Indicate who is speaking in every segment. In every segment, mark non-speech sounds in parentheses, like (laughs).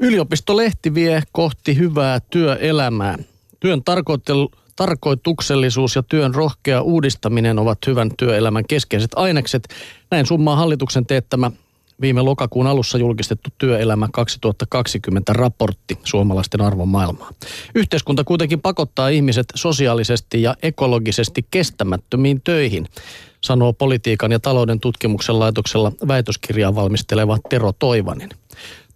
Speaker 1: Yliopistolehti vie kohti hyvää työelämää. Työn tarkoituksellisuus ja työn rohkea uudistaminen ovat hyvän työelämän keskeiset ainekset. Näin summaa hallituksen teettämä viime lokakuun alussa julkistettu Työelämä 2020 raportti suomalaisten arvon maailmaa. Yhteiskunta kuitenkin pakottaa ihmiset sosiaalisesti ja ekologisesti kestämättömiin töihin, sanoo politiikan ja talouden tutkimuksen laitoksella väitöskirjaa valmisteleva Tero Toivanen.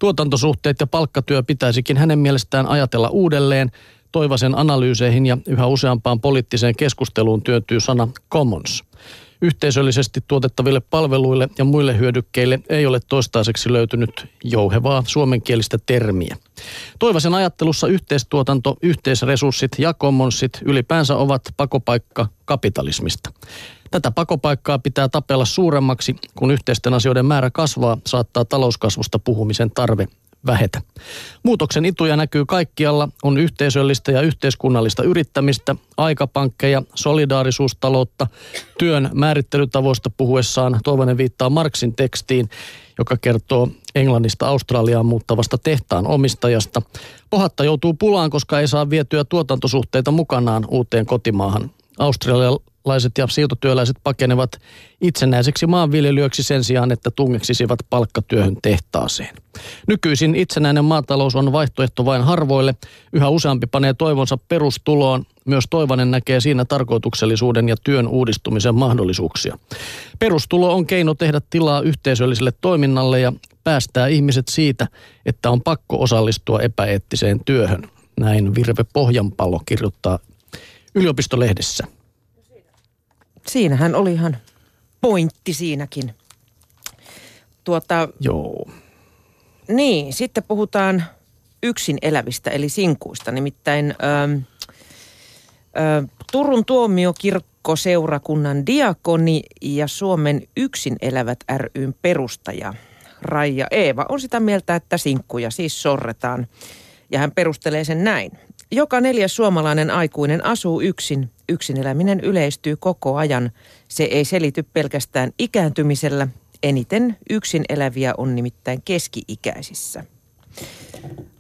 Speaker 1: Tuotantosuhteet ja palkkatyö pitäisikin hänen mielestään ajatella uudelleen. Toivasen analyyseihin ja yhä useampaan poliittiseen keskusteluun työntyy sana commons. Yhteisöllisesti tuotettaville palveluille ja muille hyödykkeille ei ole toistaiseksi löytynyt jouhevaa suomenkielistä termiä. Toivasen ajattelussa yhteistuotanto, yhteisresurssit ja commonssit ylipäänsä ovat pakopaikka kapitalismista. Tätä pakopaikkaa pitää tapella suuremmaksi, kun yhteisten asioiden määrä kasvaa, saattaa talouskasvusta puhumisen tarve vähetä. Muutoksen ituja näkyy kaikkialla, on yhteisöllistä ja yhteiskunnallista yrittämistä, aikapankkeja, solidaarisuustaloutta, työn määrittelytavoista puhuessaan Toivonen viittaa Marksin tekstiin, joka kertoo Englannista Australiaan muuttavasta tehtaan omistajasta. Pohatta joutuu pulaan, koska ei saa vietyä tuotantosuhteita mukanaan uuteen kotimaahan. Australia, laiset ja siirtotyöläiset pakenevat itsenäiseksi maanviljelijöiksi sen sijaan, että tungeksisivat palkkatyöhön tehtaaseen. Nykyisin itsenäinen maatalous on vaihtoehto vain harvoille. Yhä useampi panee toivonsa perustuloon. Myös Toivonen näkee siinä tarkoituksellisuuden ja työn uudistumisen mahdollisuuksia. Perustulo on keino tehdä tilaa yhteisölliselle toiminnalle ja päästää ihmiset siitä, että on pakko osallistua epäeettiseen työhön. Näin Virve Pohjanpallo kirjoittaa yliopistolehdessä.
Speaker 2: Siinähän oli ihan pointti siinäkin.
Speaker 1: Tuota, Joo.
Speaker 2: Niin, sitten puhutaan yksin elävistä eli sinkuista. Nimittäin ö, ähm, ö, äh, Turun tuomiokirkkoseurakunnan diakoni ja Suomen yksin elävät ryn perustaja Raija Eeva on sitä mieltä, että sinkkuja siis sorretaan. Ja hän perustelee sen näin. Joka neljäs suomalainen aikuinen asuu yksin. Yksin eläminen yleistyy koko ajan. Se ei selity pelkästään ikääntymisellä. Eniten yksin eläviä on nimittäin keski-ikäisissä.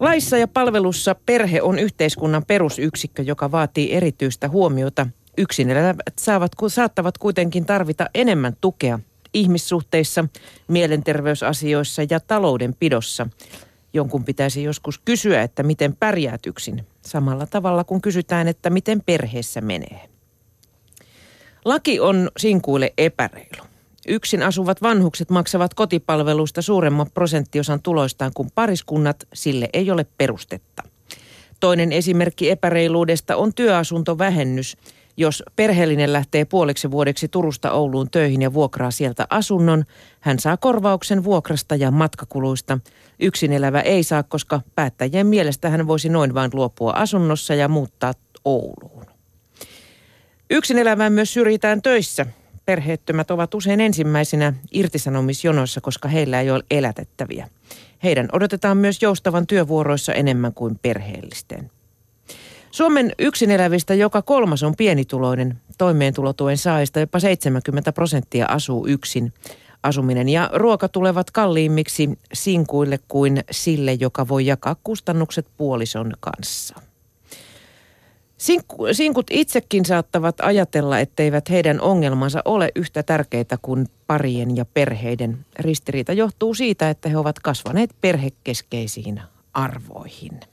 Speaker 2: Laissa ja palvelussa perhe on yhteiskunnan perusyksikkö, joka vaatii erityistä huomiota. Yksin elävät saavat, saattavat kuitenkin tarvita enemmän tukea ihmissuhteissa, mielenterveysasioissa ja taloudenpidossa. Jonkun pitäisi joskus kysyä, että miten pärjäät yksin. Samalla tavalla kun kysytään, että miten perheessä menee. Laki on sinkuille epäreilu. Yksin asuvat vanhukset maksavat kotipalveluista suuremman prosenttiosan tuloistaan kuin pariskunnat, sille ei ole perustetta. Toinen esimerkki epäreiluudesta on työasuntovähennys. Jos perheellinen lähtee puoleksi vuodeksi Turusta Ouluun töihin ja vuokraa sieltä asunnon, hän saa korvauksen vuokrasta ja matkakuluista. Yksin elävä ei saa, koska päättäjien mielestä hän voisi noin vain luopua asunnossa ja muuttaa Ouluun. Yksin elävään myös syrjitään töissä. Perheettömät ovat usein ensimmäisenä irtisanomisjonoissa, koska heillä ei ole elätettäviä. Heidän odotetaan myös joustavan työvuoroissa enemmän kuin perheellisten. Suomen yksin elävistä joka kolmas on pienituloinen. Toimeentulotuen saajista jopa 70 prosenttia asuu yksin. Asuminen ja ruoka tulevat kalliimmiksi sinkuille kuin sille, joka voi jakaa kustannukset puolison kanssa. Sinku, sinkut itsekin saattavat ajatella, etteivät heidän ongelmansa ole yhtä tärkeitä kuin parien ja perheiden. Ristiriita johtuu siitä, että he ovat kasvaneet perhekeskeisiin arvoihin.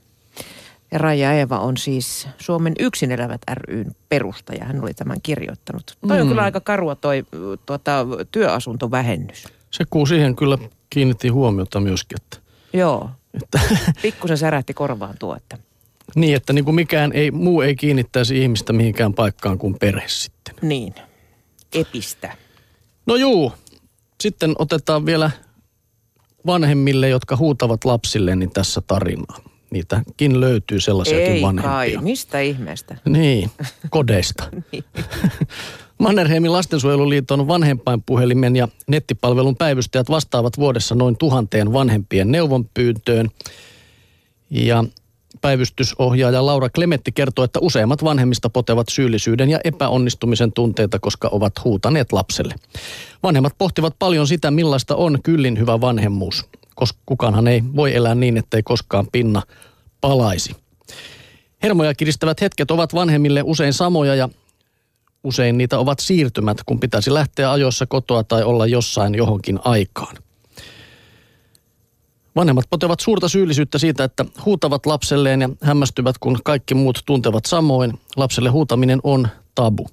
Speaker 2: Ja Raija Eeva on siis Suomen yksin elävät ryn perustaja. Hän oli tämän kirjoittanut. Toi mm. on kyllä aika karua toi tuota, työasuntovähennys.
Speaker 1: Se kuu siihen kyllä kiinnitti huomiota myöskin. Että,
Speaker 2: Joo. Että, Pikkusen särähti korvaan tuo, että
Speaker 1: niin, että niin kuin mikään ei, muu ei kiinnittäisi ihmistä mihinkään paikkaan kuin perhe sitten.
Speaker 2: Niin, epistä.
Speaker 1: No juu, sitten otetaan vielä vanhemmille, jotka huutavat lapsille, niin tässä tarinaa. Niitäkin löytyy sellaisiakin
Speaker 2: ei
Speaker 1: vanhempia.
Speaker 2: Kai, mistä ihmeestä?
Speaker 1: Niin, kodeista. (laughs) niin. Mannerheimin lastensuojeluliiton vanhempainpuhelimen ja nettipalvelun päivystäjät vastaavat vuodessa noin tuhanteen vanhempien neuvonpyyntöön. Ja Päivystysohjaaja Laura Klemetti kertoo, että useimmat vanhemmista potevat syyllisyyden ja epäonnistumisen tunteita, koska ovat huutaneet lapselle. Vanhemmat pohtivat paljon sitä, millaista on kyllin hyvä vanhemmuus. Koska kukaanhan ei voi elää niin, ettei koskaan pinna palaisi. Hermoja kiristävät hetket ovat vanhemmille usein samoja ja usein niitä ovat siirtymät, kun pitäisi lähteä ajoissa kotoa tai olla jossain johonkin aikaan. Vanhemmat potevat suurta syyllisyyttä siitä, että huutavat lapselleen ja hämmästyvät, kun kaikki muut tuntevat samoin. Lapselle huutaminen on tabu.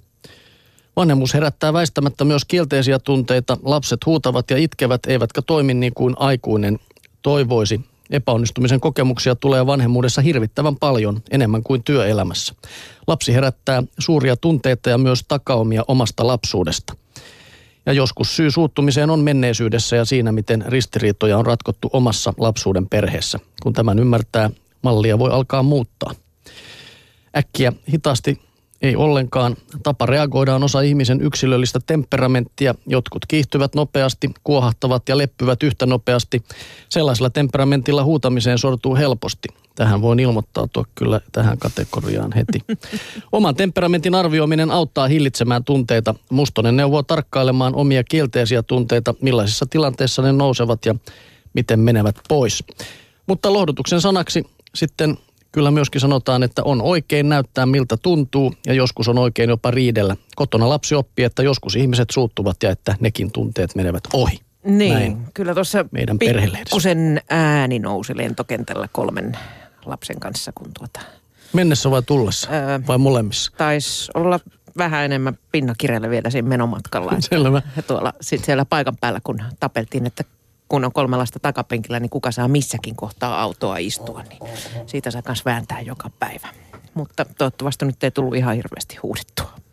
Speaker 1: Vanhemmuus herättää väistämättä myös kielteisiä tunteita. Lapset huutavat ja itkevät, eivätkä toimi niin kuin aikuinen toivoisi. Epäonnistumisen kokemuksia tulee vanhemmuudessa hirvittävän paljon, enemmän kuin työelämässä. Lapsi herättää suuria tunteita ja myös takaumia omasta lapsuudesta. Ja joskus syy suuttumiseen on menneisyydessä ja siinä, miten ristiriitoja on ratkottu omassa lapsuuden perheessä. Kun tämän ymmärtää, mallia voi alkaa muuttaa. Äkkiä, hitaasti ei ollenkaan. Tapa reagoida on osa ihmisen yksilöllistä temperamenttia. Jotkut kiihtyvät nopeasti, kuohahtavat ja leppyvät yhtä nopeasti. Sellaisella temperamentilla huutamiseen sortuu helposti. Tähän voin ilmoittautua kyllä tähän kategoriaan heti. (laughs) Oman temperamentin arvioiminen auttaa hillitsemään tunteita. Mustonen neuvoo tarkkailemaan omia kielteisiä tunteita, millaisissa tilanteissa ne nousevat ja miten menevät pois. Mutta lohdutuksen sanaksi sitten kyllä myöskin sanotaan, että on oikein näyttää miltä tuntuu ja joskus on oikein jopa riidellä. Kotona lapsi oppii, että joskus ihmiset suuttuvat ja että nekin tunteet menevät ohi.
Speaker 2: Niin, Näin kyllä tuossa
Speaker 1: meidän
Speaker 2: pikkusen ääni nousi lentokentällä kolmen lapsen kanssa, kun tuota...
Speaker 1: Mennessä vai tullessa? Öö, vai molemmissa?
Speaker 2: Taisi olla vähän enemmän pinnakireillä vielä siinä menomatkalla. (laughs)
Speaker 1: Selvä.
Speaker 2: Ja tuolla sit siellä paikan päällä, kun tapeltiin, että kun on kolme lasta takapenkillä, niin kuka saa missäkin kohtaa autoa istua, niin siitä saa myös vääntää joka päivä. Mutta toivottavasti nyt ei tullut ihan hirveästi huudettua.